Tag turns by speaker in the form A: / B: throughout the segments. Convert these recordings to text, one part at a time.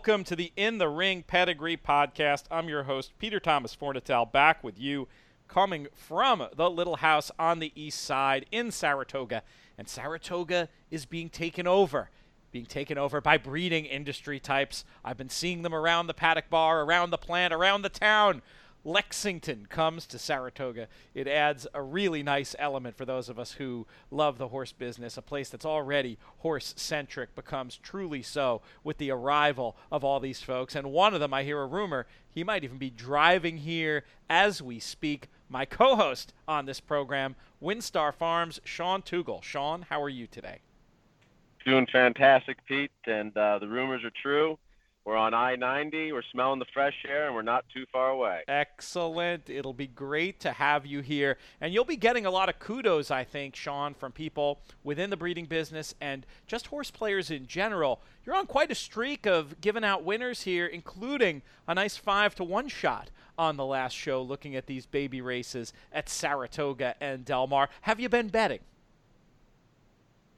A: Welcome to the In the Ring Pedigree podcast. I'm your host, Peter Thomas Fornatale, back with you, coming from the little house on the east side in Saratoga. And Saratoga is being taken over. Being taken over by breeding industry types. I've been seeing them around the paddock bar, around the plant, around the town. Lexington comes to Saratoga, it adds a really nice element for those of us who love the horse business. A place that's already horse centric becomes truly so with the arrival of all these folks. And one of them, I hear a rumor, he might even be driving here as we speak. My co host on this program, WinStar Farms, Sean Tugel. Sean, how are you today?
B: Doing fantastic, Pete, and uh, the rumors are true. We're on I 90. We're smelling the fresh air, and we're not too far away.
A: Excellent. It'll be great to have you here. And you'll be getting a lot of kudos, I think, Sean, from people within the breeding business and just horse players in general. You're on quite a streak of giving out winners here, including a nice 5 to 1 shot on the last show looking at these baby races at Saratoga and Del Mar. Have you been betting?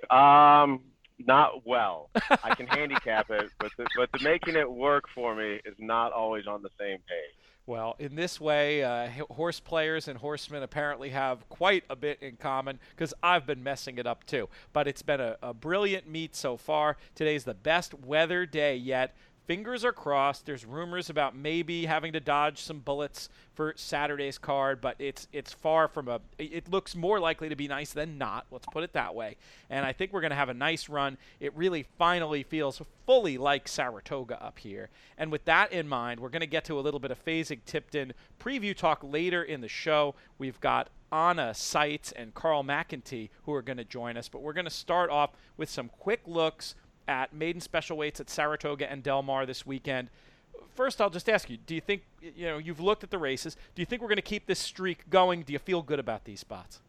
B: Um, not well. I can handicap it, but the, but the making it work for me is not always on the same page.
A: Well, in this way, uh, horse players and horsemen apparently have quite a bit in common because I've been messing it up too. But it's been a, a brilliant meet so far. Today's the best weather day yet fingers are crossed. There's rumors about maybe having to dodge some bullets for Saturday's card, but it's it's far from a. It looks more likely to be nice than not. Let's put it that way. And I think we're going to have a nice run. It really finally feels fully like Saratoga up here. And with that in mind, we're going to get to a little bit of Fasig-Tipton preview talk later in the show. We've got Anna Seitz and Carl McEntee who are going to join us, but we're going to start off with some quick looks at maiden special weights at Saratoga and Del Mar this weekend. First, I'll just ask you: Do you think you know you've looked at the races? Do you think we're going to keep this streak going? Do you feel good about these spots?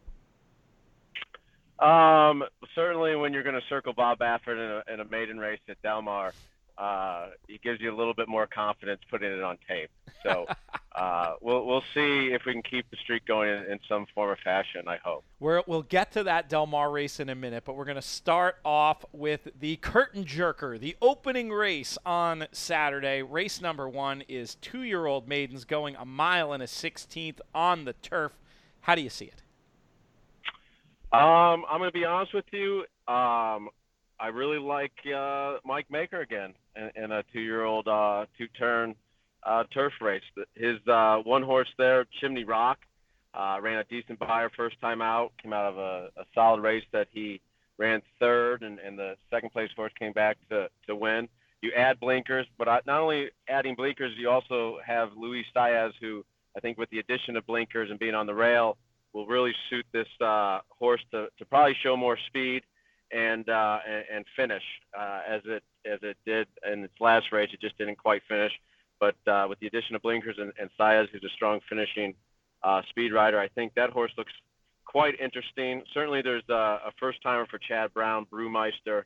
B: Um, certainly, when you're going to circle Bob Baffert in a, in a maiden race at Del Mar, uh, it gives you a little bit more confidence putting it on tape. So uh, we'll we'll see if we can keep the streak going in, in some form or fashion. I hope.
A: we will get to that Del Mar race in a minute, but we're going to start off with the curtain jerker, the opening race on Saturday. Race number one is two-year-old maidens going a mile and a sixteenth on the turf. How do you see it?
B: Um, I'm going to be honest with you. Um, I really like uh, Mike Maker again in, in a two-year-old uh, two-turn uh, turf race. His uh, one horse there, Chimney Rock, uh, ran a decent Beyer first time out. Came out of a, a solid race that he ran third, and, and the second place horse came back to, to win. You add blinkers, but not only adding blinkers, you also have Luis Saez, who I think with the addition of blinkers and being on the rail will really suit this uh, horse to, to probably show more speed and uh, and, finish uh, as it as it did in its last race. It just didn't quite finish. But uh, with the addition of blinkers and, and Saez, who's a strong finishing uh, speed rider, I think that horse looks quite interesting. Certainly, there's a, a first timer for Chad Brown, Brewmeister.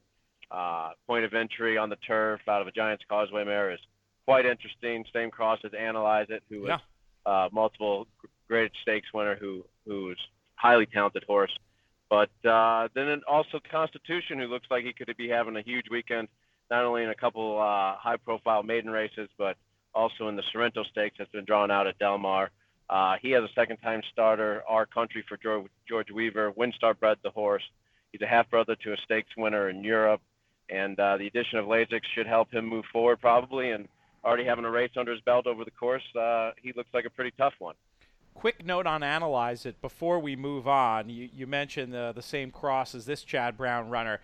B: Uh, point of entry on the turf out of a Giants Causeway mare is quite interesting. Same cross as Analyze It, who was yeah. uh, multiple graded stakes winner, who who's highly talented horse. But uh, then also Constitution, who looks like he could be having a huge weekend, not only in a couple uh, high-profile maiden races, but also in the Sorrento Stakes that's been drawn out at Del Mar. Uh, he has a second-time starter, Our Country for George, George Weaver. Winstar bred the horse. He's a half-brother to a stakes winner in Europe, and uh, the addition of Lasix should help him move forward probably. And already having a race under his belt over the course, uh, he looks like a pretty tough one
A: quick note on analyze it before we move on. You, you mentioned the, the same cross as this Chad Brown runner.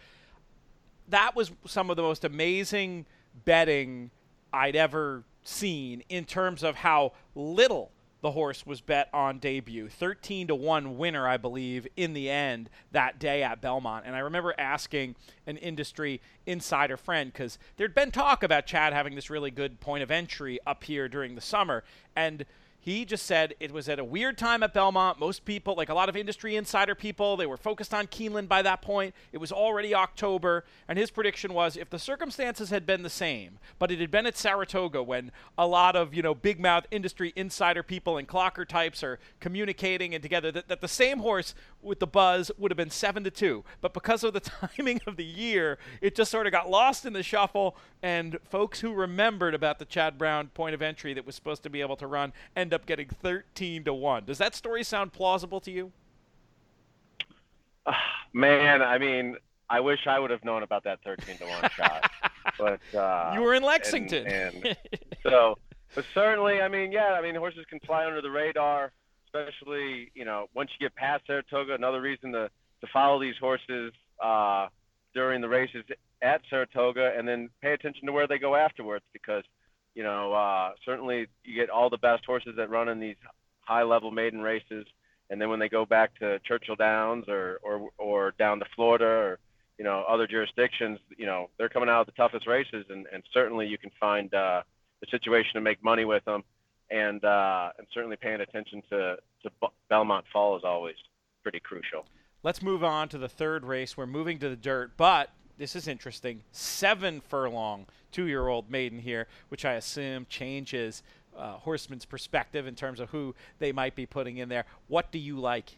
A: That was some of the most amazing betting I'd ever seen in terms of how little the horse was bet on debut. 13 to 1 winner, I believe, in the end that day at Belmont. And I remember asking an industry insider friend because there'd been talk about Chad having this really good point of entry up here during the summer. And He just said it was at a weird time at Belmont. Most people, like a lot of industry insider people, they were focused on Keeneland by that point. It was already October, and his prediction was if the circumstances had been the same, but it had been at Saratoga when a lot of you know big mouth industry insider people and clocker types are communicating and together, that, that the same horse with the buzz would have been seven to two. But because of the timing of the year, it just sort of got lost in the shuffle, and folks who remembered about the Chad Brown point of entry that was supposed to be able to run end up getting 13 to 1. Does that story sound plausible to you?
B: Uh, man, I mean, I wish I would have known about that 13 to 1 shot. But uh,
A: you were in Lexington.
B: And, and so, but certainly, I mean, yeah, I mean, horses can fly under the radar, especially, you know, once you get past Saratoga. Another reason to, to follow these horses uh, during the races at Saratoga and then pay attention to where they go afterwards because you know, uh, certainly you get all the best horses that run in these high-level maiden races, and then when they go back to Churchill Downs or or or down to Florida or you know other jurisdictions, you know they're coming out of the toughest races, and and certainly you can find uh, the situation to make money with them, and uh, and certainly paying attention to to Belmont Fall is always pretty crucial.
A: Let's move on to the third race. We're moving to the dirt, but this is interesting. Seven furlong two year old maiden here, which I assume changes uh, Horseman's perspective in terms of who they might be putting in there. What do you like?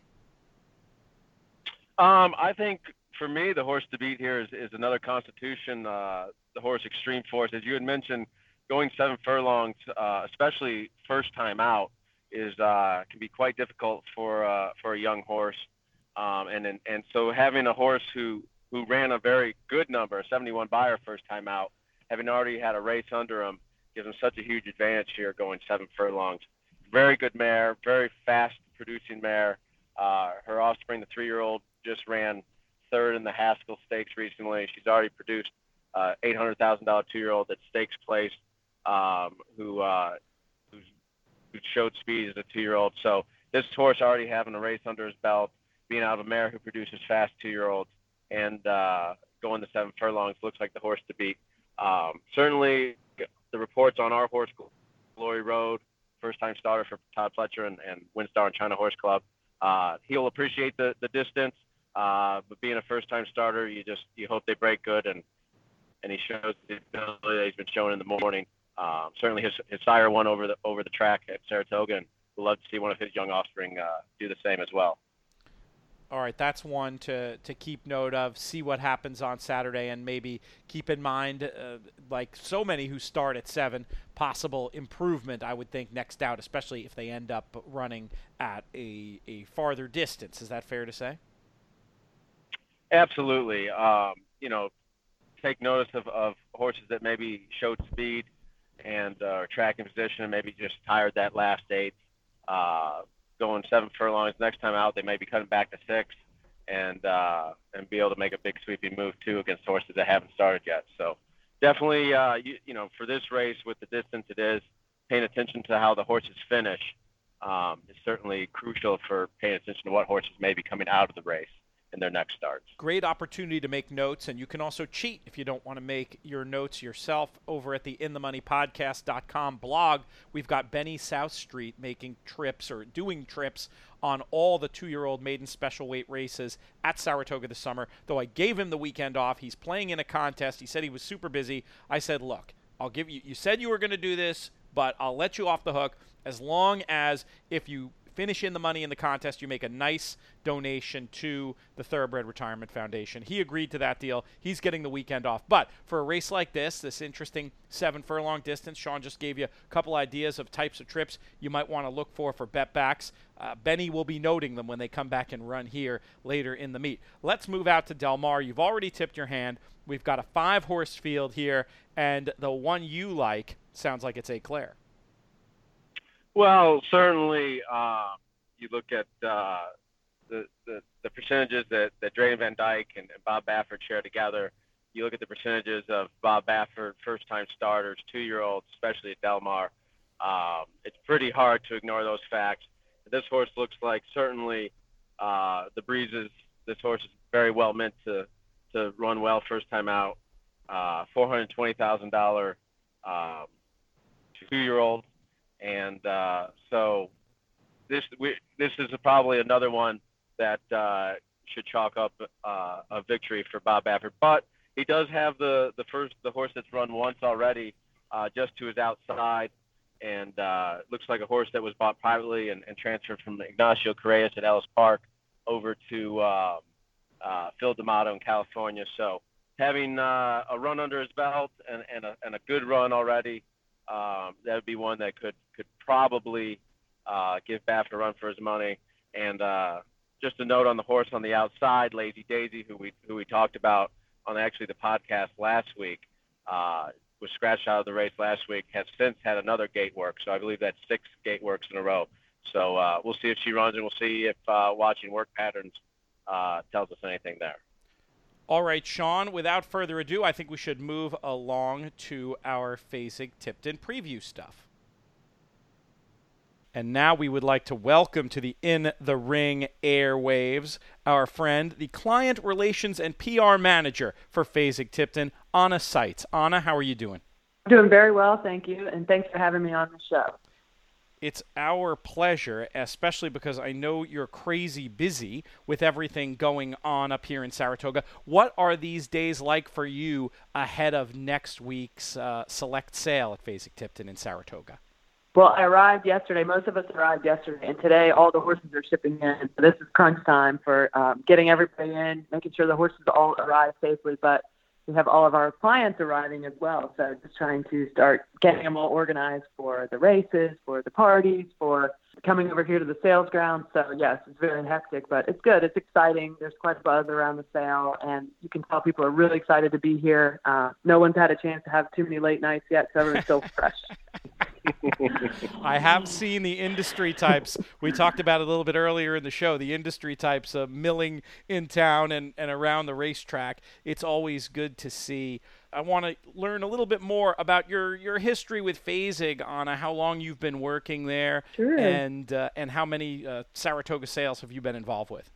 B: Um, I think for me, the horse to beat here is, is another Constitution, uh, the horse Extreme Force. As you had mentioned, going seven furlongs, uh, especially first time out, is uh, can be quite difficult for uh, for a young horse. Um, and, and and so having a horse who who ran a very good number, 71 Beyer first time out, having already had a race under him, gives him such a huge advantage here going seven furlongs. Very good mare, very fast producing mare. Uh, her offspring, the three-year-old, just ran third in the Haskell Stakes recently. She's already produced uh, $800,000 two-year-old at Stakes Place, um, who uh, who showed speed as a two-year-old. So this horse already having a race under his belt, being out of a mare who produces fast two-year-olds, and uh, going the seven furlongs looks like the horse to beat. Um, certainly, the reports on our horse, Glory Road, first time starter for Todd Pletcher and, and WinStar and China Horse Club. Uh, he'll appreciate the, the distance, uh, but being a first time starter, you just you hope they break good and and he shows the ability that he's been showing in the morning. Um, certainly, his his sire won over the over the track at Saratoga, and we'd love to see one of his young offspring uh, do the same as well
A: all right, that's one to, to keep note of, see what happens on Saturday, and maybe keep in mind, uh, like so many who start at seven, possible improvement, I would think, next out, especially if they end up running at a, a farther distance. Is that fair to say?
B: Absolutely. Um, you know, take notice of, of horses that maybe showed speed and uh, track and position and maybe just tired that last eight. Uh, going seven furlongs. Next time out, they may be cutting back to six, and uh, and be able to make a big sweeping move too against horses that haven't started yet. So definitely, uh, you, you know, for this race with the distance it is, paying attention to how the horses finish um, is certainly crucial for paying attention to what horses may be coming out of the race in their next starts.
A: Great opportunity to make notes, and you can also cheat if you don't want to make your notes yourself over at the InTheMoneyPodcast.com blog. We've got Benny South Street making trips or doing trips on all the two-year-old maiden special weight races at Saratoga this summer. Though I gave him the weekend off, he's playing in a contest. He said he was super busy. I said, look, I'll give you. You said you were going to do this, but I'll let you off the hook as long as if you finish in the money in the contest, you make a nice donation to the Thoroughbred Retirement Foundation. He agreed to that deal. He's getting the weekend off. But for a race like this, this interesting seven furlong distance, Sean just gave you a couple ideas of types of trips you might want to look for for bet backs. Uh, Benny will be noting them when they come back and run here later in the meet. Let's move out to Del Mar. You've already tipped your hand. We've got a five horse field here, and the one you like sounds like it's Eclair.
B: Well, certainly, uh, you look at uh, the, the, the percentages that that Drayden Van Dyke and, Bob Baffert share together. You look at the percentages of Bob Baffert, first-time starters, two-year-olds, especially at Del Mar. Um, it's pretty hard to ignore those facts. This horse looks like certainly uh, the breezes. This horse is very well meant to to run well first time out. Uh, $420,000 um, two-year-old and uh, so this we, this is probably another one that uh, should chalk up uh, a victory for Bob Baffert. But he does have the the first the horse that's run once already, uh, just to his outside, and uh, looks like a horse that was bought privately and, and transferred from Ignacio Correas at Ellis Park over to uh, uh, Phil D'Amato in California. So having a run under his belt and, and, a, and a good run already, um, that would be one that could could probably uh, give Baffert a run for his money. And uh, just a note on the horse on the outside, Lazy Daisy, who we who we talked about on actually the podcast last week, uh, was scratched out of the race last week. Has since had another gate work, so I believe that's six gate works in a row. So uh, we'll see if she runs, and we'll see if uh, watching work patterns uh, tells us anything there.
A: All right, Sean, without further ado, I think we should move along to our Fasig Tipton preview stuff. And now we would like to welcome to the In the Ring airwaves our friend, the Client Relations and PR Manager for Fasig Tipton, Anna Seitz. Anna, how are you doing?
C: Doing very well, thank you, and thanks for having me on the show.
A: It's our pleasure, especially because I know you're crazy busy with everything going on up here in Saratoga. What are these days like for you ahead of next week's uh, select sale at Fasig Tipton in Saratoga?
C: Well, I arrived yesterday. Most of us arrived yesterday, and today all the horses are shipping in. So this is crunch time for um, getting everybody in, making sure the horses all arrive safely. But we have all of our clients arriving as well. So just trying to start getting them all organized for the races, for the parties, for coming over here to the sales ground. So yes, it's very hectic, but it's good. It's exciting. There's quite a buzz around the sale, and you can tell people are really excited to be here. Uh, no one's had a chance to have too many late nights yet, so everyone's still fresh.
A: I have seen the industry types. We talked about it a little bit earlier in the show. The industry types of milling in town and, and around the racetrack. It's always good to see. I want to learn a little bit more about your, your history with Fasig, Anna. How long you've been working there,
C: sure.
A: and uh, and how many uh, Saratoga sales have you been involved with?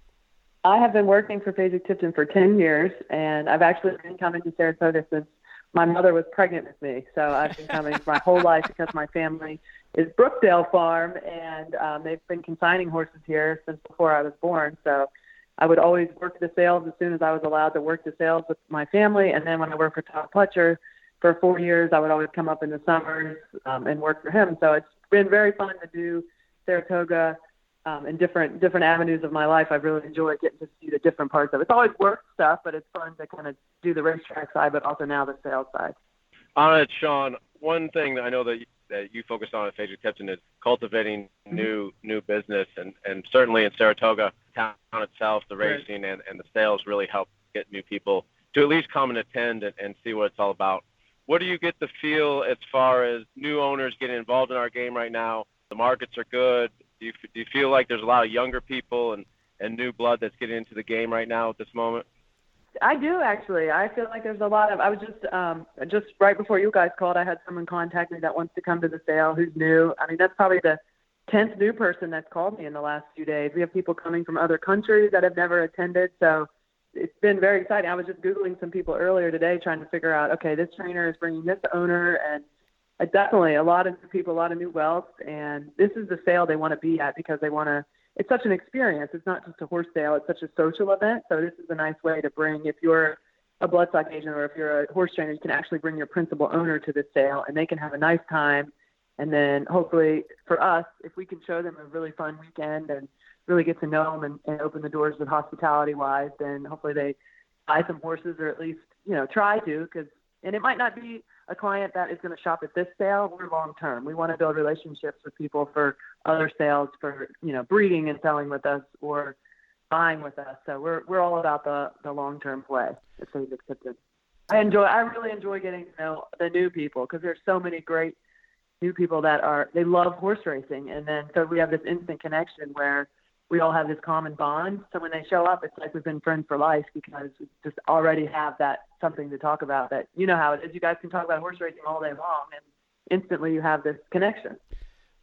C: I have been working for Fasig Tipton for 10 years, and I've actually been coming to Saratoga since my mother was pregnant with me. So I've been coming my whole life because my family is Brookdale Farm, and um, they've been consigning horses here since before I was born. So I would always work the sales as soon as I was allowed to work the sales with my family. And then when I worked for Todd Pletcher for four years, I would always come up in the summers um, and work for him. So it's been very fun to do Saratoga um, in different different avenues of my life. I've really enjoyed getting to see the different parts of it. It's always work stuff, but it's fun to kind of do the racetrack side, but also now the sales side.
B: On it, Sean. One thing that I know that you, that you focus on at Fasig Tipton is cultivating mm-hmm. new new business, and and certainly in Saratoga town itself, the racing right. and, and the sales really help get new people to at least come and attend and, and see what it's all about. What do you get the feel as far as new owners getting involved in our game right now? The markets are good do you, do you feel like there's a lot of younger people and, and new blood that's getting into the game right now at this moment?
C: I do actually. I feel like there's a lot of. I was just um just right before you guys called. I had someone contact me that wants to come to the sale who's new. I mean, that's probably the tenth new person that's called me in the last few days. We have people coming from other countries that have never attended, so it's been very exciting. I was just googling some people earlier today, trying to figure out. Okay, this trainer is bringing this owner, and uh, definitely a lot of new people, a lot of new wealth, and this is the sale they want to be at because they want to. It's such an experience. It's not just a horse sale; it's such a social event. So this is a nice way to bring. If you're a bloodstock agent or if you're a horse trainer, you can actually bring your principal owner to the sale, and they can have a nice time. And then hopefully for us, if we can show them a really fun weekend and really get to know them and, and open the doors with hospitality wise, then hopefully they buy some horses or at least you know try to because and it might not be a client that is going to shop at this sale, we're long term. We want to build relationships with people for other sales, for you know breeding and selling with us, or buying with us. So we're we're all about the the long term play. It's accepted. I enjoy. I really enjoy getting to know the new people because there's so many great new people that are they love horse racing, and then so we have this instant connection where we all have this common bond. So when they show up, it's like we've been friends for life because we just already have that something to talk about. That you know how it is. You guys can talk about horse racing all day long, and instantly you have this connection.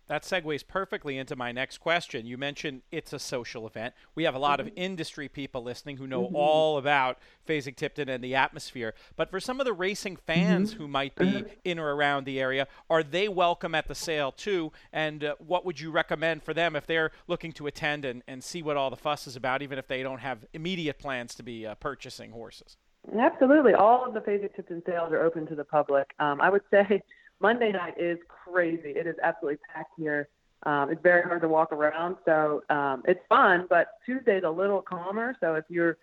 A: That segues perfectly into my next question. You mentioned it's a social event. We have a lot
C: Mm-hmm.
A: of industry people listening who know all about Fasig Tipton and the atmosphere. But for some of the racing fans
C: Mm-hmm.
A: who might be in or around the area, are they welcome at the sale too? And uh, what would you recommend for them if they're looking to attend and, and see what all the fuss is about, even if they don't have immediate plans to be uh, purchasing horses?
C: Absolutely. All of the Fasig Tipton sales are open to the public. Um, I would say Monday night is crazy. It is absolutely packed here. Um, it's very hard to walk around, so um, it's fun. But Tuesday's a little calmer. So if you're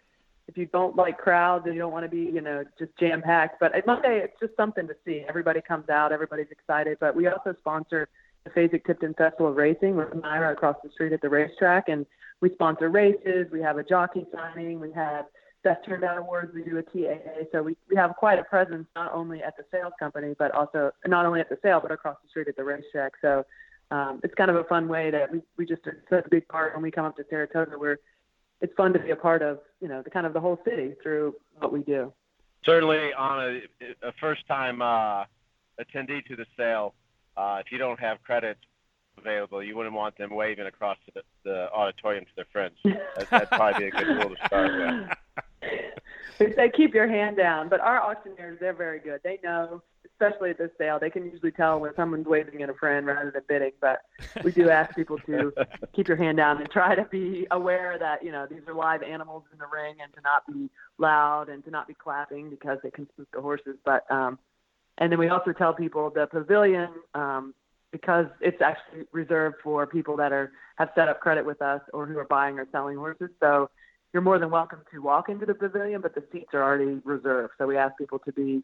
C: if you don't like crowds and you don't want to be, you know, just jam packed, but at Monday it's just something to see. Everybody comes out, everybody's excited. But we also sponsor the Fasig Tipton Festival of Racing with NYRA across the street at the racetrack, and we sponsor races. We have a jockey signing. We have Best Turned Out Awards. We do a TAA. So we, we have quite a presence not only at the sales company, but also not only at the sale, but across the street at the racetrack. So um, it's kind of a fun way that we, we just are such a big part when we come up to Saratoga. Where it's fun to be a part of, you know, the kind of the whole city through what we do.
B: Certainly, on a, a first-time uh, attendee to the sale, uh, if you don't have credit available, you wouldn't want them waving across the, the auditorium to their friends. That, that'd probably be a good rule to start with.
C: They say keep your hand down, but our auctioneers, they're very good. They know, especially at this sale, they can usually tell when someone's waving at a friend rather than bidding. But we do ask people to keep your hand down and try to be aware that, you know, these are live animals in the ring and to not be loud and to not be clapping because it can spook the horses. But, um, and then we also tell people the pavilion, um, because it's actually reserved for people that are have set up credit with us or who are buying or selling horses. So you're more than welcome to walk into the pavilion, but the seats are already reserved. So we ask people to be, you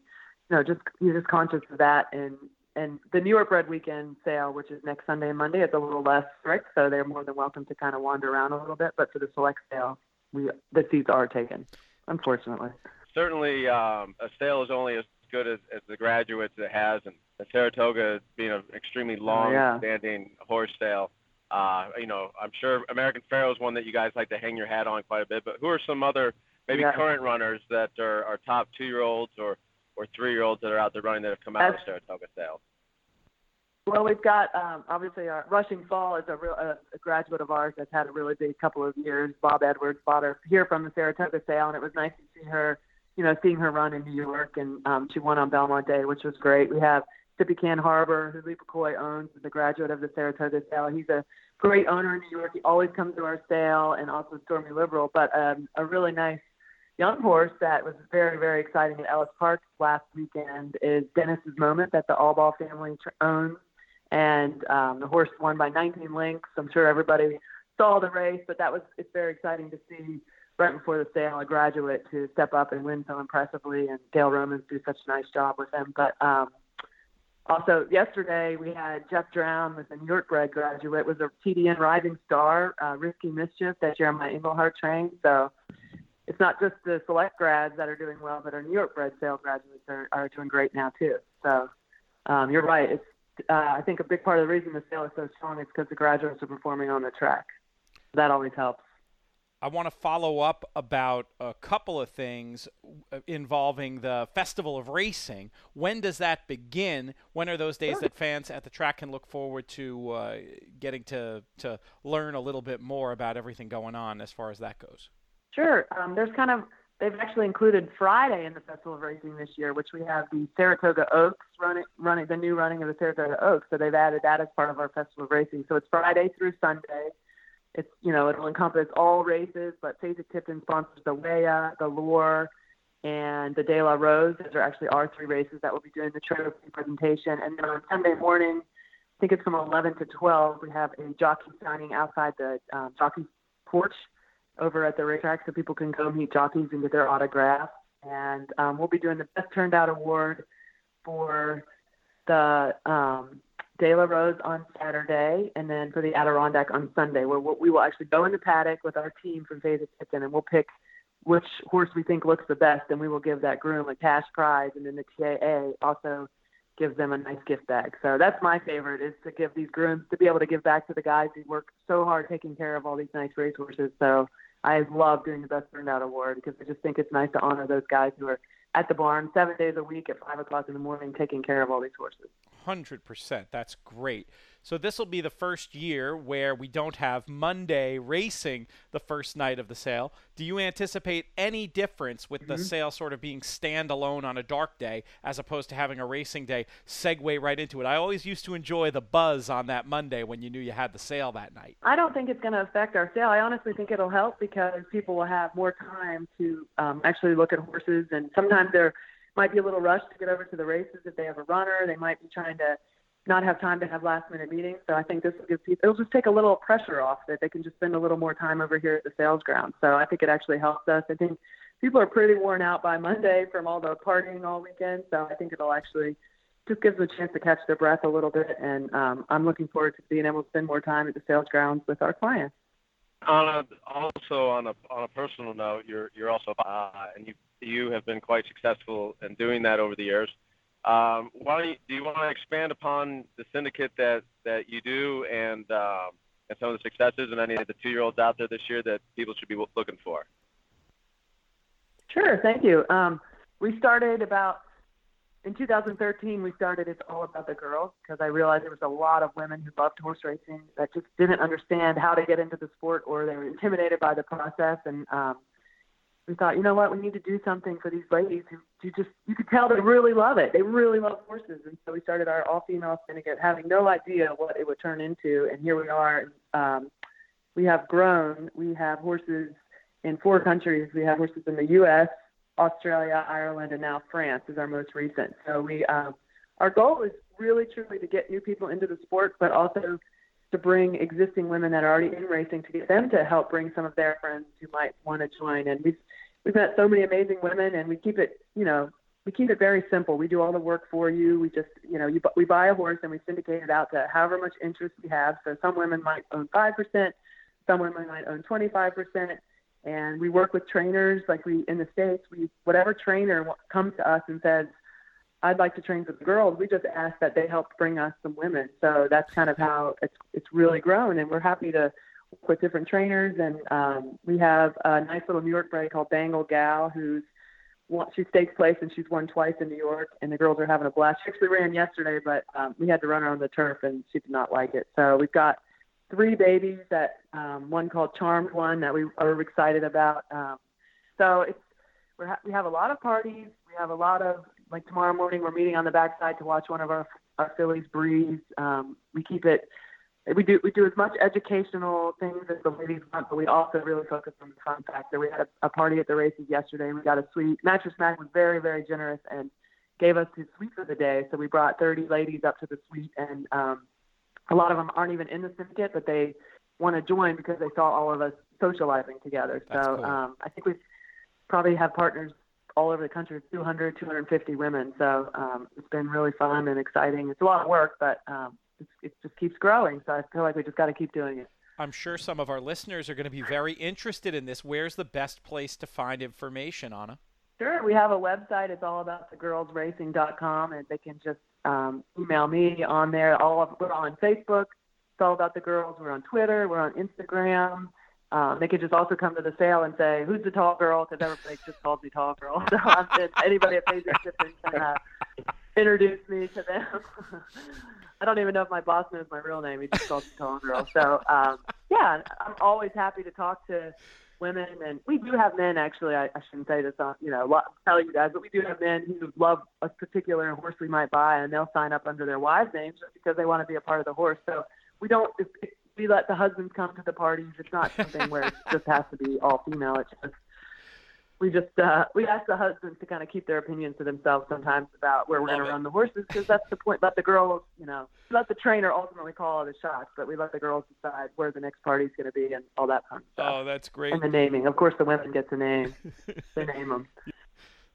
C: know, just you're just conscious of that. And and the New York Bred Weekend sale, which is next Sunday and Monday, it's a little less strict, so they're more than welcome to kind of wander around a little bit. But for the select sale, we the seats are taken, unfortunately.
B: Certainly, um, a sale is only as good as, as the graduates it has, and the Saratoga being an extremely long-standing horse sale. Uh, you know, I'm sure American Pharoah is one that you guys like to hang your hat on quite a bit. But who are some other maybe
C: Yeah.
B: current runners that are, are top two-year-olds or or three-year-olds that are out there running that have come out of the Saratoga sale?
C: Well, we've got um, obviously our Rushing Fall is a real a, a graduate of ours that's had a really big couple of years. Bob Edwards bought her here from the Saratoga sale, and it was nice to see her, you know, seeing her run in New York, and um, she won on Belmont Day, which was great. We have Sippican Harbor, who Lee McCoy owns, is a graduate of the Saratoga sale. He's a great owner in New York. He always comes to our sale, and also Stormy Liberal, but um, a really nice young horse that was very, very exciting at Ellis Park last weekend is Dennis's Moment that the Albaugh family owns and um, the horse won by 19 lengths. I'm sure everybody saw the race, but that was it's very exciting to see right before the sale a graduate to step up and win so impressively, and Dale Romans do such a nice job with him. But um, also yesterday we had Jeff Drown, was a New York bred graduate, was a TDN Rising Star, uh, Risky Mischief that Jeremiah Englehart trained. So it's not just the select grads that are doing well, but our New York bred sale graduates are, are doing great now too. So um, you're right. It's uh, I think a big part of the reason the sale is so strong is because the graduates are performing on the track. That always helps.
A: I want to follow up about a couple of things uh, involving the Festival of Racing. When does that begin? When are those days that fans at the track can look forward to uh, getting to, to learn a little bit more about everything going on as far as that goes?
C: Sure. Um, there's kind of they've actually included Friday in the Festival of Racing this year, which we have the Saratoga Oaks running, running the new running of the Saratoga Oaks. So they've added that as part of our Festival of Racing. So it's Friday through Sunday. It's you know it'll encompass all races, but Fasig Tipton sponsors the Waya, the Lure, and the De La Rose. Those are actually our three races that we'll be doing the trophy presentation. And then on Sunday morning, I think it's from 11 to 12, we have a jockey signing outside the um, jockey porch over at the racetrack so people can go meet jockeys and get their autographs. And um, we'll be doing the Best Turned Out Award for the um, De La Rose on Saturday, and then for the Adirondack on Sunday, where we'll, actually go in the paddock with our team from Fasig Tipton, and we'll pick which horse we think looks the best, and we will give that groom a cash prize, and then the TAA also gives them a nice gift bag. So that's my favorite is to give these grooms to be able to give back to the guys who work so hard taking care of all these nice racehorses. So I love doing the Best Turned Out Award because I just think it's nice to honor those guys who are at the barn seven days a week at five o'clock in the morning taking care of all these horses.
A: Hundred percent. That's great. So this will be the first year where we don't have Monday racing the first night of the sale. Do you anticipate any difference with mm-hmm. the sale sort of being standalone on a dark day as opposed to having a racing day segue right into it? I always used to enjoy the buzz on that Monday when you knew you had the sale that night.
C: I don't think it's going to affect our sale. I honestly think it'll help because people will have more time to um, actually look at horses, and sometimes there might be a little rush to get over to the races if they have a runner. They might be trying to not have time to have last minute meetings. So I think this will give people, it'll just take a little pressure off that they can just spend a little more time over here at the sales ground. So I think it actually helps us. I think people are pretty worn out by Monday from all the partying all weekend. So I think it'll actually just gives them a chance to catch their breath a little bit. And um, I'm looking forward to being able to spend more time at the sales grounds with our clients.
B: On a, also on a on a personal note, you're you're also uh, and you you have been quite successful in doing that over the years. Um, why do you want to expand upon the syndicate that, that you do and um, and some of the successes and any of the two-year-olds out there this year that people should be looking for?
C: Sure, thank you. Um, we started about in 2013. We started it's all about the girls because I realized there was a lot of women who loved horse racing that just didn't understand how to get into the sport or they were intimidated by the process and um, we thought, you know what, we need to do something for these ladies who you just you could tell they really love it. They really love horses, and so we started our all female syndicate, having no idea what it would turn into, and here we are. Um, we have grown. We have horses in four countries. We have horses in the U.S., Australia, Ireland, and now France is our most recent. So we, um, our goal is really truly to get new people into the sport, but also to bring existing women that are already in racing to get them to help bring some of their friends who might want to join. And we've we've met so many amazing women, and we keep it, you know, we keep it very simple. We do all the work for you. We just, you know, you, we buy a horse and we syndicate it out to however much interest we have. So some women might own five percent, some women might own twenty five percent, and we work with trainers. Like we in the states, we whatever trainer comes to us and says I'd like to train the girls. We just ask that they help bring us some women. So that's kind of how it's it's really grown, and we're happy to with different trainers. And um, we have a nice little New York bred called Bangle Gal, who's she stakes place and she's won twice in New York, and the girls are having a blast. She actually ran yesterday, but um, we had to run her on the turf, and she did not like it. So we've got three babies that um, one called Charmed One that we are excited about. Um, so it's we're ha- we have a lot of parties. We have a lot of like tomorrow morning we're meeting on the backside to watch one of our our fillies breeze. Um, we keep it. We do we do as much educational things as the ladies want, but we also really focus on the fun factor. We had a, a party at the races yesterday. and We got a suite. Mattress Mac was very very generous and gave us his suite for the day. So we brought 30 ladies up to the suite, and um, a lot of them aren't even in the syndicate, but they want to join because they saw all of us socializing together.
A: That's
C: so
A: cool.
C: um, I think we probably have partners all over the country, 200, 250 women. So um, it's been really fun and exciting. It's a lot of work, but um, it just keeps growing. So I feel like we just got to keep doing it.
A: I'm sure some of our listeners are going to be very interested in this. Where's the best place to find information, Anna?
C: Sure. We have a website. It's all about thegirlsracing.com, and they can just um, email me on there. All of, we're on Facebook. It's all about the girls. We're on Twitter. We're on Instagram. Um, they could just also come to the sale and say, "Who's the tall girl?" Because everybody just calls me tall girl. So I'm, anybody at Fasig Tipton can uh, introduce me to them. I don't even know if my boss knows my real name. He just calls me tall girl. So um, yeah, I'm always happy to talk to women, and we do have men. Actually, I, I shouldn't say this on you know tell you guys, but we do have men who love a particular horse we might buy, and they'll sign up under their wives' names just because they want to be a part of the horse. So we don't. If, if we let the husbands come to the parties. It's not something where it just has to be all female. It's just we just uh, we ask the husbands to kind of keep their opinions to themselves sometimes about where we're going to run the horses because that's the point. Let the girls, you know, let the trainer ultimately call all the shots, but we let the girls decide where the next party's going to be and all that fun stuff.
A: Oh, that's great.
C: And the naming, of course, the women get to name. they name them.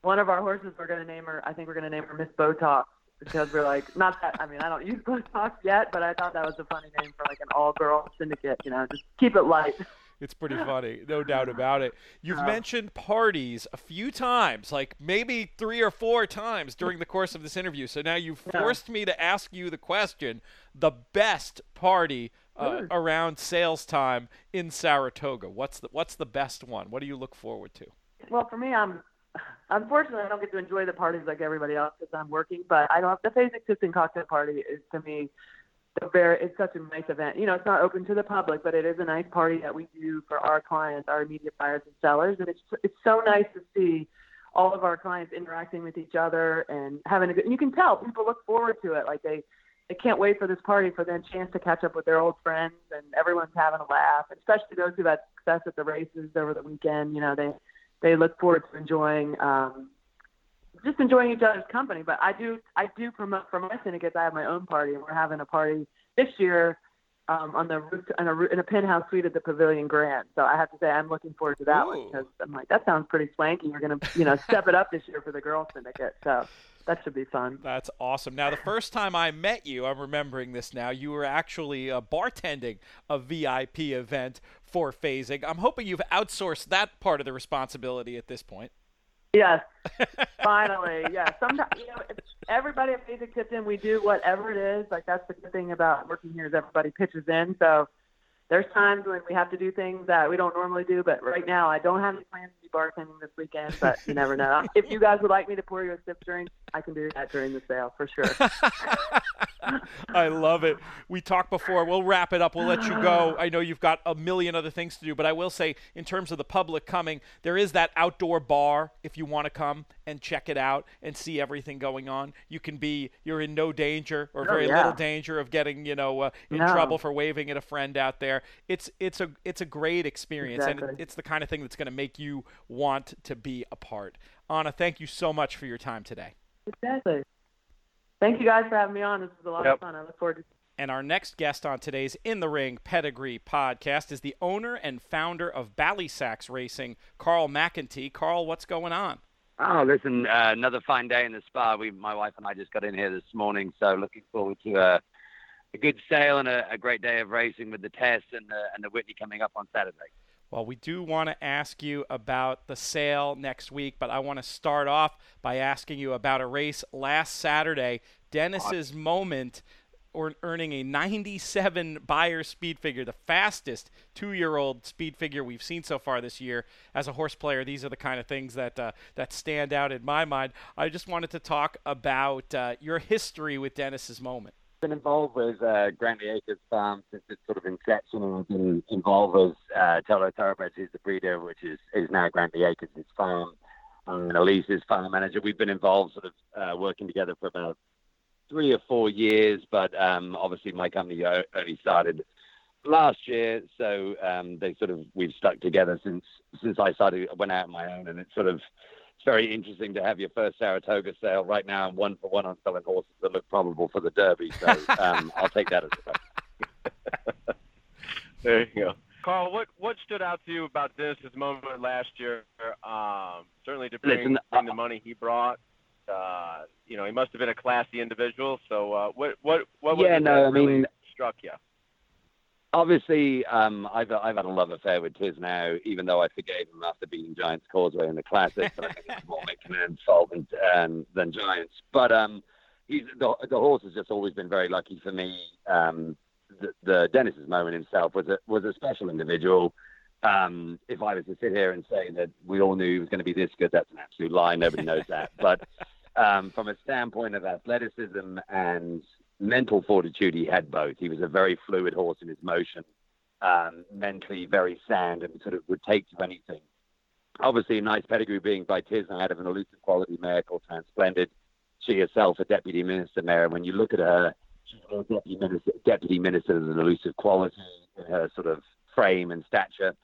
C: One of our horses, we're going to name her. I think we're going to name her Miss Botox because we're like not that I mean I don't use Botox yet, but I thought that was a funny name for like an all girl syndicate, you know, just keep it light.
A: It's pretty funny, no doubt about it. You've uh, mentioned parties a few times, like maybe three or four times during the course of this interview. So now you've forced yeah. me to ask you the question: the best party uh, around sales time in Saratoga. What's the What's the best one? What do you look forward to?
C: Well, for me, I'm unfortunately, I don't get to enjoy the parties like everybody else because I'm working. But I don't. Have the Fasig Tipton Cocktail Party is to me a very it's such a nice event. You know, it's not open to the public, but it is a nice party that we do for our clients, our immediate buyers and sellers, and it's it's so nice to see all of our clients interacting with each other and having a good. And you can tell people look forward to it, like they they can't wait for this party for their chance to catch up with their old friends and everyone's having a laugh. Especially those who've had success at the races over the weekend, you know, they they look forward to enjoying um, just enjoying each other's company. But I do I do promote for my syndicates. I have my own party, and we're having a party this year um, on the roof in a in a penthouse suite at the Pavilion Grand. So I have to say I'm looking forward to that
A: Ooh.
C: one because I'm like that sounds pretty swanky. We're gonna you know step it up this year for the girls syndicate. So that should be fun.
A: That's awesome. Now, the first time I met you, I'm remembering this now, you were actually uh, bartending a VIP event for Fasig. I'm hoping you've outsourced that part of the responsibility at this point.
C: Yes, finally. Yeah. Sometimes you know everybody at Fasig in. We do whatever it is. Like that's the good thing about working here is everybody pitches in. So there's times when we have to do things that we don't normally do. But right now, I don't have any plans to be bartending this weekend. But you never know. if you guys would like me to pour you a sip drink, I can do that during the sale for sure.
A: I love it. We talked before. We'll wrap it up. We'll let you go. I know you've got a million other things to do, but I will say, in terms of the public coming, there is that outdoor bar if you want to come and check it out and see everything going on. You can be, you're in no danger or
C: Oh,
A: very
C: yeah.
A: little danger of getting, you know, uh, in
C: No.
A: trouble for waving at a friend out there. It's it's a it's a great experience, and
C: Exactly.
A: it's the kind of thing that's going to make you want to be a part. Anna, thank you so much for your time today.
C: exactly. Thank you guys for having me on. This was a lot
B: Yep.
C: of fun. I look forward to
A: And our next guest on today's In the Ring Pedigree podcast is the owner and founder of Ballysax Racing, Carl McEntee. Carl, what's going on?
D: Oh, listen, uh, another fine day in the spa. We, my wife and I just got in here this morning, so looking forward to a, a good sale and a, a great day of racing with the Test and the, and the Whitney coming up on Saturday.
A: Well, we do want to ask you about the sale next week, but I want to start off by asking you about a race last Saturday, Dennis's Moment, or earning a 97 Beyer speed figure, the fastest two-year-old speed figure we've seen so far this year. As a horse player, these are the kind of things that uh, that stand out in my mind. I just wanted to talk about uh, your history with Dennis's Moment.
D: Been involved with uh, Grantley Acres Farm since its sort of inception, and I've been involved with uh, Tolo Thoroughbreds, who's the breeder, which is, is now Grantley Acres' farm, and Elise is farm manager. We've been involved, sort of uh, working together for about three or four years, but um, obviously my company only started last year, so um, they sort of we've stuck together since since I started went out on my own, and it's sort of it's very interesting to have your first Saratoga sale right now. I'm one for one on selling horses that look probable for the Derby, so um, I'll take that as a
B: There you go. Carl, what what stood out to you about this Dennis's moment last year? Um, certainly to bring,
D: Listen,
B: bring the money he brought. Uh, you know, he must have been a classy individual. So, uh, what what what was
D: Yeah, no,
B: that
D: I
B: really
D: mean-
B: struck you?
D: Obviously, um, I've I've had a love affair with Tiznow, even though I forgave him after beating Giants Causeway in the Classic. But I think it's more Michelin fault than, um, than Giants. But um, he's the, the horse has just always been very lucky for me. Um, the, the Dennis's moment himself was a was a special individual. Um, if I was to sit here and say that we all knew he was going to be this good, that's an absolute lie. Nobody knows that. But um, from a standpoint of athleticism and mental fortitude, he had both. He was a very fluid horse in his motion, um, mentally very sound, and sort of would take to anything. Obviously, a nice pedigree being by Tiz out of an elusive quality mare called Transplendid. She herself a deputy minister mare. And when you look at her, she's a deputy minister, deputy minister elusive quality in her sort of frame and stature.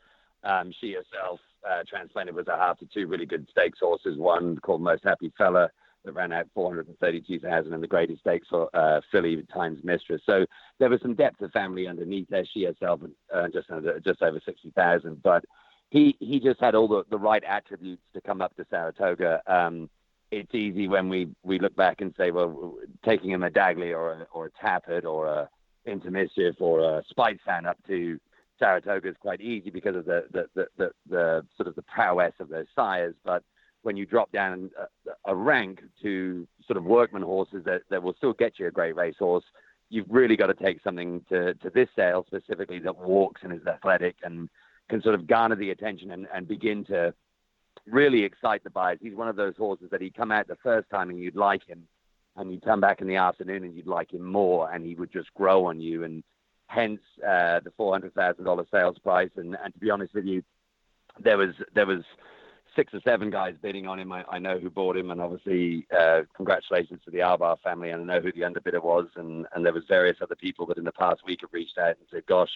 D: Um, she herself, uh, Transplendid, was a half to two really good stakes horses. One called Most Happy Fella that ran out 432,000 in the greatest stakes for uh, filly times mistress. So there was some depth of family underneath there. She herself uh, just under, just over 60,000, but he he just had all the, the right attributes to come up to Saratoga. Um, it's easy when we, we look back and say, well, taking him a Dagley or a, or a Tapit or a Into Mischief or a Spite fan up to Saratoga is quite easy because of the, the, the, the, the sort of the prowess of those sires. But when you drop down a, a rank to sort of workman horses that, that will still get you a great racehorse, you've really got to take something to, to this sale specifically that walks and is athletic and can sort of garner the attention and, and begin to really excite the buyers. He's one of those horses that he'd come out the first time and you'd like him. and you'd come back in the afternoon and you'd like him more, and he would just grow on you, and hence uh, the four hundred thousand dollar sales price. And, and to be honest with you, there was there was six or seven guys bidding on him. I, I know who bought him, and obviously, uh, congratulations to the Albaugh family. And I know who the underbidder was, and, and there was various other people that in the past week have reached out and said, "Gosh,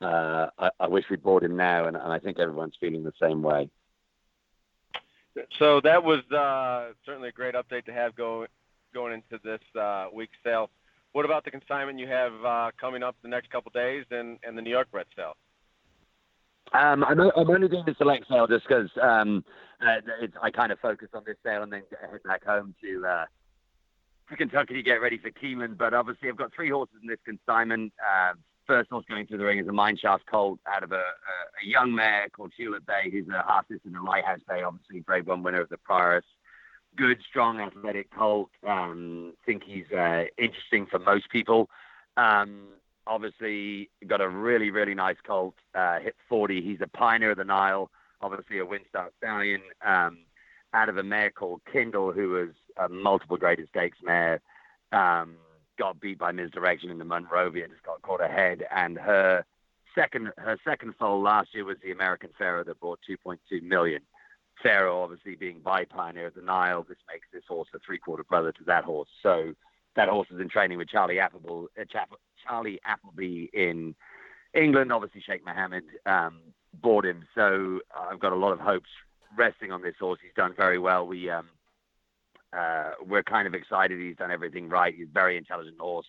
D: uh, I, I, wish we'd bought him now." And, and, I think everyone's feeling the same way.
B: So that was uh, certainly a great update to have going going into this uh, week's sale. What about the consignment you have uh, coming up the next couple days and, and the New York Red sale?
D: Um, I'm, I'm, only doing the select sale just because um, uh, I kind of focus on this sale and then head back home to uh, to Kentucky to get ready for Keeneland. But obviously, I've got three horses in this consignment. Uh, first horse going through the ring is a Mineshaft Colt out of a, a, a young mare called Tulip Bay, who's a half in the Lighthouse Bay, obviously grade one winner of the Prioress. Good, strong, athletic colt. Um, think he's uh, interesting for most people. Um, obviously got a really, really nice colt, uh, hit 40. He's a pioneer of the Nile, obviously a WinStar stallion, um, out of a mare called Kindle, who was a multiple graded stakes mare. Um, got beat by Misdirection in the Monrovia, just got caught ahead, and her second her second foal last year was the American Pharoah that brought 2.2 million. Pharoah, obviously being by Pioneer of the Nile, this makes this horse a three quarter brother to that horse. So that horse is in training with Charlie Appleby, uh, Charlie Appleby in England. Obviously, Sheikh Mohammed um, bought him, so I've got a lot of hopes resting on this horse. He's done very well. We um, uh, we're kind of excited. He's done everything right. He's a very intelligent horse.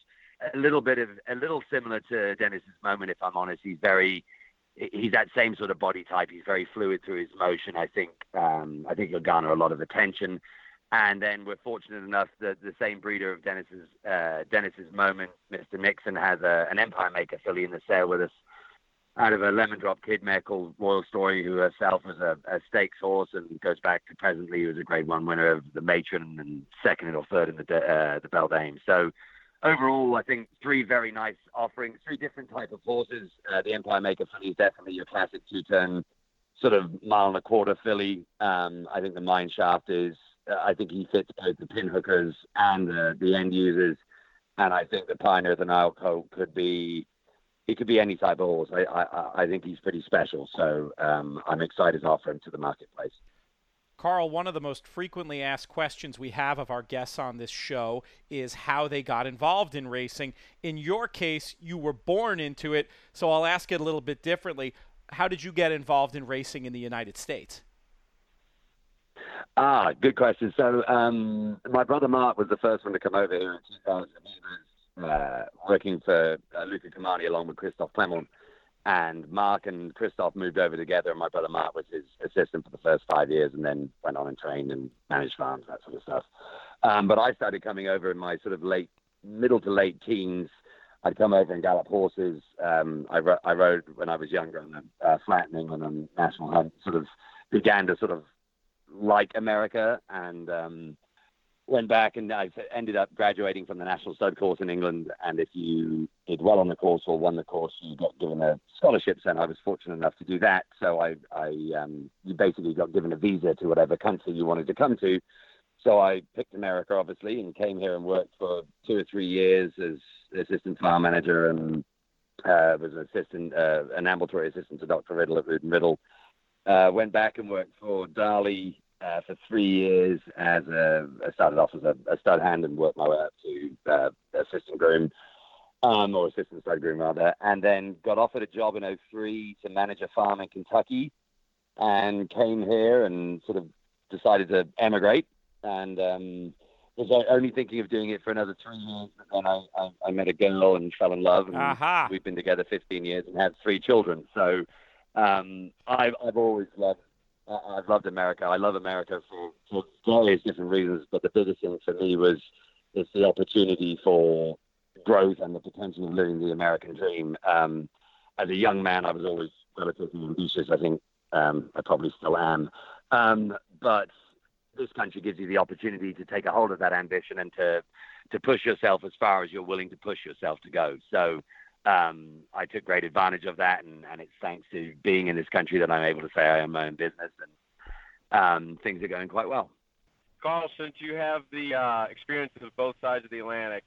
D: A little bit of a little similar to Dennis's moment, if I'm honest. He's very he's that same sort of body type. He's very fluid through his motion. I think um, I think he'll garner a lot of attention. And then we're fortunate enough that the same breeder of Dennis's uh, Dennis's moment, Mr. Nixon, has a, an Empire Maker filly in the sale with us out of a lemon drop kid mare called Royal Story, who herself was a, a stakes horse and goes back to presently who was a grade one winner of the Matron and second or third in the uh, the Beldame. So overall, I think three very nice offerings, three different type of horses. Uh, the Empire Maker filly is definitely your classic two turn sort of mile and a quarter filly. Um, I think the Mineshaft is I think he fits both the pin hookers and the, the end users. And I think the Pioneer the Nile coat could be, he could be any type of horse. I, I, I think he's pretty special. So um, I'm excited to offer him to the marketplace.
A: Carl, one of the most frequently asked questions we have of our guests on this show is how they got involved in racing. In your case, you were born into it, so I'll ask it a little bit differently. How did you get involved in racing in the United States?
D: Ah, good question. So, um, my brother Mark was the first one to come over here in 2000. He was uh, working for uh, Luca Cumani along with Christophe Clement. And Mark and Christophe moved over together, and my brother Mark was his assistant for the first five years, and then went on and trained and managed farms, that sort of stuff. Um, but I started coming over in my sort of late, middle to late teens. I'd come over and gallop horses. Um, I, ro- I rode when I was younger on the uh, flat in England on National Hunt. Sort of began to sort of like America and um, went back and I ended up graduating from the National Stud course in England. And if you did well on the course or won the course, you got given a scholarship. And I was fortunate enough to do that. So I, I um, you basically got given a visa to whatever country you wanted to come to. So I picked America, obviously, and came here and worked for two or three years as assistant farm manager and uh, was an assistant, uh, an ambulatory assistant to Dr. Riddle at Rood Riddle. Uh, went back and worked for Darley uh, for three years as a, started off as a, a stud hand and worked my way up to uh, assistant groom, um, or assistant stud groom rather, and then got offered a job in 03 to manage a farm in Kentucky, and came here and sort of decided to emigrate, and um, was only thinking of doing it for another three years, but then I, I, I met a girl and fell in love, and we've been together 15 years and had three children, so. Um, I've, I've always loved I've loved America. I love America for, for various different reasons, but the biggest thing for me was is the opportunity for growth and the potential of living the American dream. Um, as a young man, I was always relatively ambitious. I think um, I probably still am. Um, but this country gives you the opportunity to take a hold of that ambition and to to push yourself as far as you're willing to push yourself to go. So um, I took great advantage of that, and, and it's thanks to being in this country that I'm able to say I own my own business, and um, things are going quite well.
B: Carl, since you have the uh, experience of both sides of the Atlantic,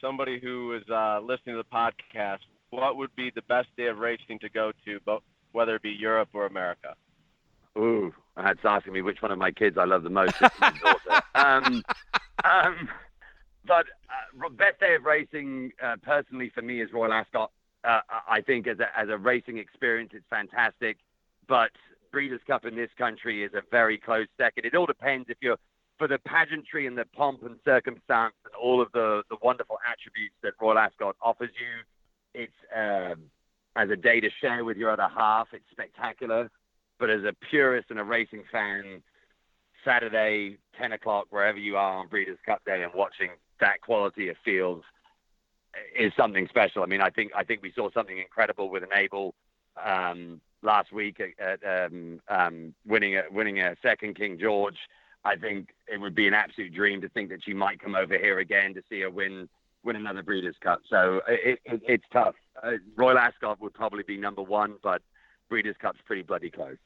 B: somebody who is uh, listening to the podcast, what would be the best day of racing to go to, both, whether it be Europe or America?
D: Ooh, that's asking me which one of my kids I love the most. It's my daughter. um, um, but uh, best day of racing, uh, personally for me, is Royal Ascot. Uh, I think as a, as a racing experience, it's fantastic. But Breeders' Cup in this country is a very close second. It all depends if you're for the pageantry and the pomp and circumstance and all of the, the wonderful attributes that Royal Ascot offers you. It's um, as a day to share with your other half. It's spectacular. But as a purist and a racing fan, Saturday, 10 o'clock, wherever you are on Breeders' Cup Day and watching that quality of fields is something special. I mean, I think I think we saw something incredible with Enable um, last week at, at um, um, winning a, winning a second King George. I think it would be an absolute dream to think that she might come over here again to see her win win another Breeders' Cup. So it, it, it's tough. Uh, Royal Ascot would probably be number one, but Breeders' Cup's pretty bloody close.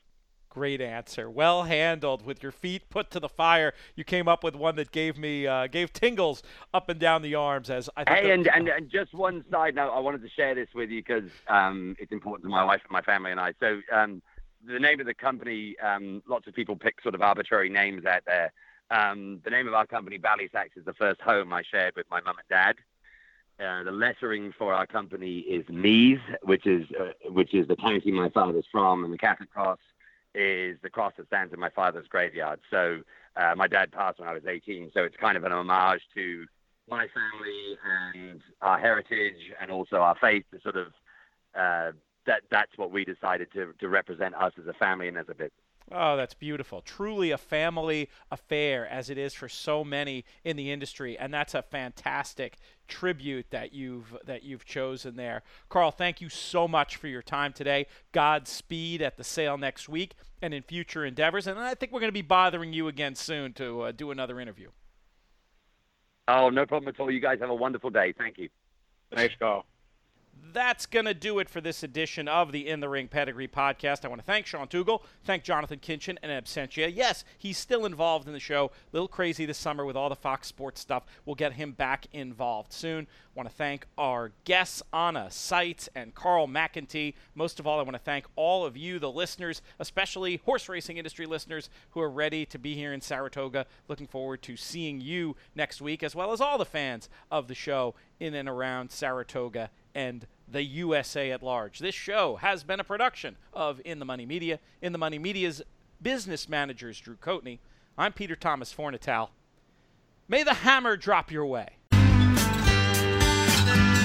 A: Great answer. Well handled with your feet put to the fire. You came up with one that gave me uh, gave tingles up and down the arms as I.
D: Hey, and, and, and just one side note, I wanted to share this with you because um, it's important to my wife and my family and I. So um, the name of the company, um, lots of people pick sort of arbitrary names out there. Um, the name of our company, Ballysax, is the first home I shared with my mum and dad. Uh, the lettering for our company is Meath, which is uh, which is the county my father's from, and the Catholic cross is the cross that stands in my father's graveyard. So uh, my dad passed when I was 18, so it's kind of an homage to my family and our heritage, and also our faith to sort of uh, that that's what we decided to to represent us as a family and as a business.
A: Oh, that's beautiful. Truly a family affair, as it is for so many in the industry, and that's a fantastic tribute that you've that you've chosen there. Carl, thank you so much for your time today. Godspeed at the sale next week and in future endeavors, and I think we're going to be bothering you again soon to uh, do another interview.
D: Oh, no problem at all. You guys have a wonderful day. Thank you.
B: Thanks, Carl
A: that's going to do it for this edition of the In the Ring Pedigree podcast. I want to thank Sean Tugel, thank Jonathan Kinchin and Absentia. Yes, he's still involved in the show. A little crazy this summer with all the Fox Sports stuff. We'll get him back involved soon. Want to thank our guests, Anna Seitz and Carl McEntee. Most of all, I want to thank all of you, the listeners, especially horse racing industry listeners who are ready to be here in Saratoga. Looking forward to seeing you next week, as well as all the fans of the show in and around Saratoga and the USA at large. This show has been a production of In the Money Media. In the Money Media's business managers, Drew Coatney. I'm Peter Thomas Fornatale. May the hammer drop your way another